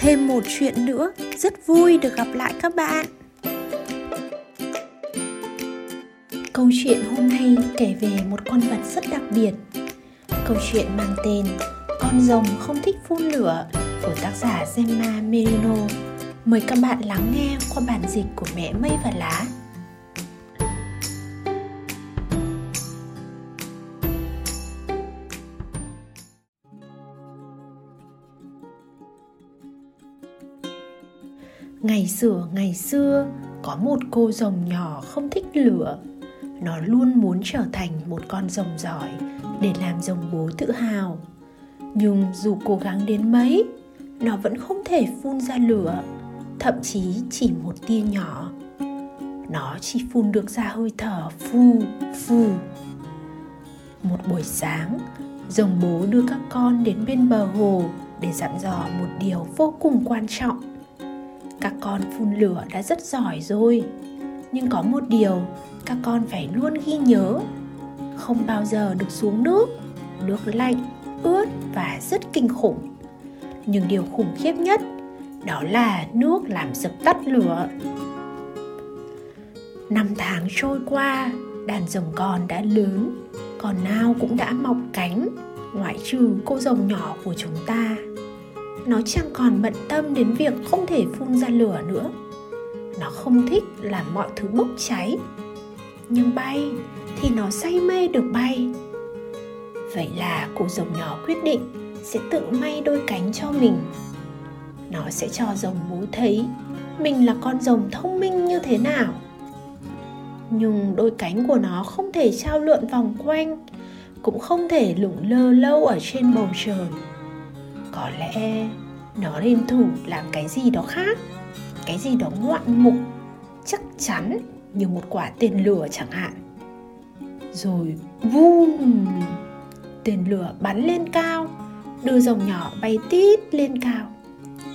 thêm một chuyện nữa. Rất vui được gặp lại các bạn. Câu chuyện hôm nay kể về một con vật rất đặc biệt. Câu chuyện mang tên con rồng không thích phun lửa của tác giả Gemma Merino. Mời các bạn lắng nghe qua bản dịch của mẹ mây và lá. Ngày xưa ngày xưa, có một cô rồng nhỏ không thích lửa. Nó luôn muốn trở thành một con rồng giỏi để làm rồng bố tự hào. Nhưng dù cố gắng đến mấy, Nó vẫn không thể phun ra lửa, Thậm chí chỉ một tia nhỏ. Nó chỉ phun được ra hơi thở phù phù. Một buổi sáng, Rồng bố đưa các con đến bên bờ hồ để dặn dò một điều vô cùng quan trọng các con phun lửa đã rất giỏi rồi. Nhưng có một điều, các con phải luôn ghi nhớ, không bao giờ được xuống nước nước lạnh, ướt và rất kinh khủng. Nhưng điều khủng khiếp nhất, đó là nước làm dập tắt lửa. Năm tháng trôi qua, đàn rồng con đã lớn, con nào cũng đã mọc cánh, ngoại trừ cô rồng nhỏ của chúng ta nó chẳng còn bận tâm đến việc không thể phun ra lửa nữa. Nó không thích làm mọi thứ bốc cháy, nhưng bay thì nó say mê được bay. Vậy là cô rồng nhỏ quyết định sẽ tự may đôi cánh cho mình. Nó sẽ cho rồng bố thấy mình là con rồng thông minh như thế nào. Nhưng đôi cánh của nó không thể trao lượn vòng quanh, cũng không thể lủng lơ lâu ở trên bầu trời có lẽ nó nên thử làm cái gì đó khác, cái gì đó ngoạn mục, chắc chắn như một quả tên lửa chẳng hạn. Rồi vum tên lửa bắn lên cao, đưa dòng nhỏ bay tít lên cao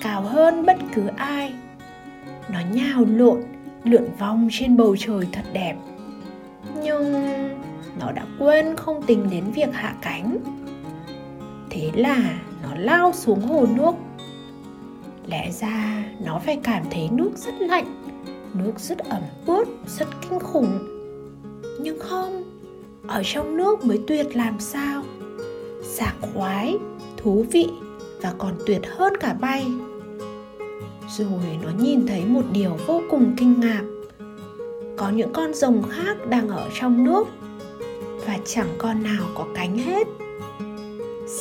cao hơn bất cứ ai. Nó nhào lộn, lượn vòng trên bầu trời thật đẹp. Nhưng nó đã quên không tính đến việc hạ cánh thế là nó lao xuống hồ nước. Lẽ ra nó phải cảm thấy nước rất lạnh, nước rất ẩm ướt, rất kinh khủng. Nhưng không, ở trong nước mới tuyệt làm sao? Sảng khoái, thú vị và còn tuyệt hơn cả bay. Rồi nó nhìn thấy một điều vô cùng kinh ngạc. Có những con rồng khác đang ở trong nước và chẳng con nào có cánh hết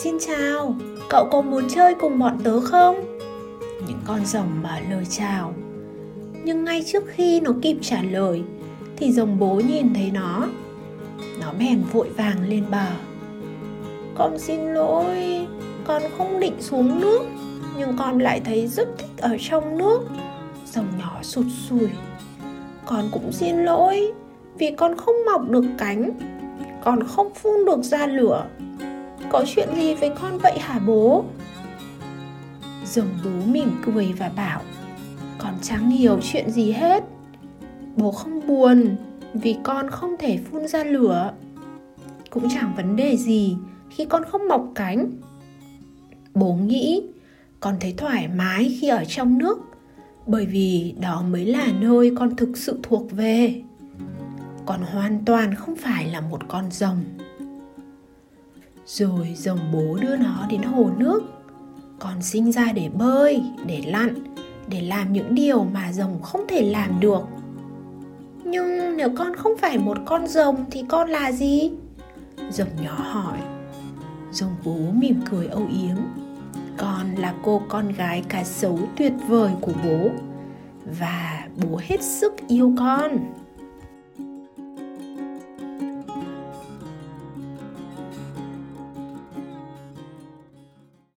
xin chào, cậu có muốn chơi cùng bọn tớ không? Những con rồng mở lời chào. Nhưng ngay trước khi nó kịp trả lời, thì rồng bố nhìn thấy nó. Nó bèn vội vàng lên bờ. Con xin lỗi, con không định xuống nước, nhưng con lại thấy rất thích ở trong nước. Rồng nhỏ sụt sùi. Con cũng xin lỗi, vì con không mọc được cánh. Con không phun được ra lửa có chuyện gì với con vậy hả bố? Rồng bố mỉm cười và bảo, Con chẳng hiểu chuyện gì hết. Bố không buồn Vì con không thể phun ra lửa. Cũng chẳng vấn đề gì Khi con không mọc cánh. Bố nghĩ Con thấy thoải mái khi ở trong nước, Bởi vì đó mới là nơi con thực sự thuộc về. Con hoàn toàn không phải là một con rồng rồi rồng bố đưa nó đến hồ nước. Con sinh ra để bơi, để lặn, để làm những điều mà rồng không thể làm được. Nhưng nếu con không phải một con rồng thì con là gì? Rồng nhỏ hỏi. Rồng bố mỉm cười âu yếm. Con là cô con gái cá sấu tuyệt vời của bố. Và bố hết sức yêu con.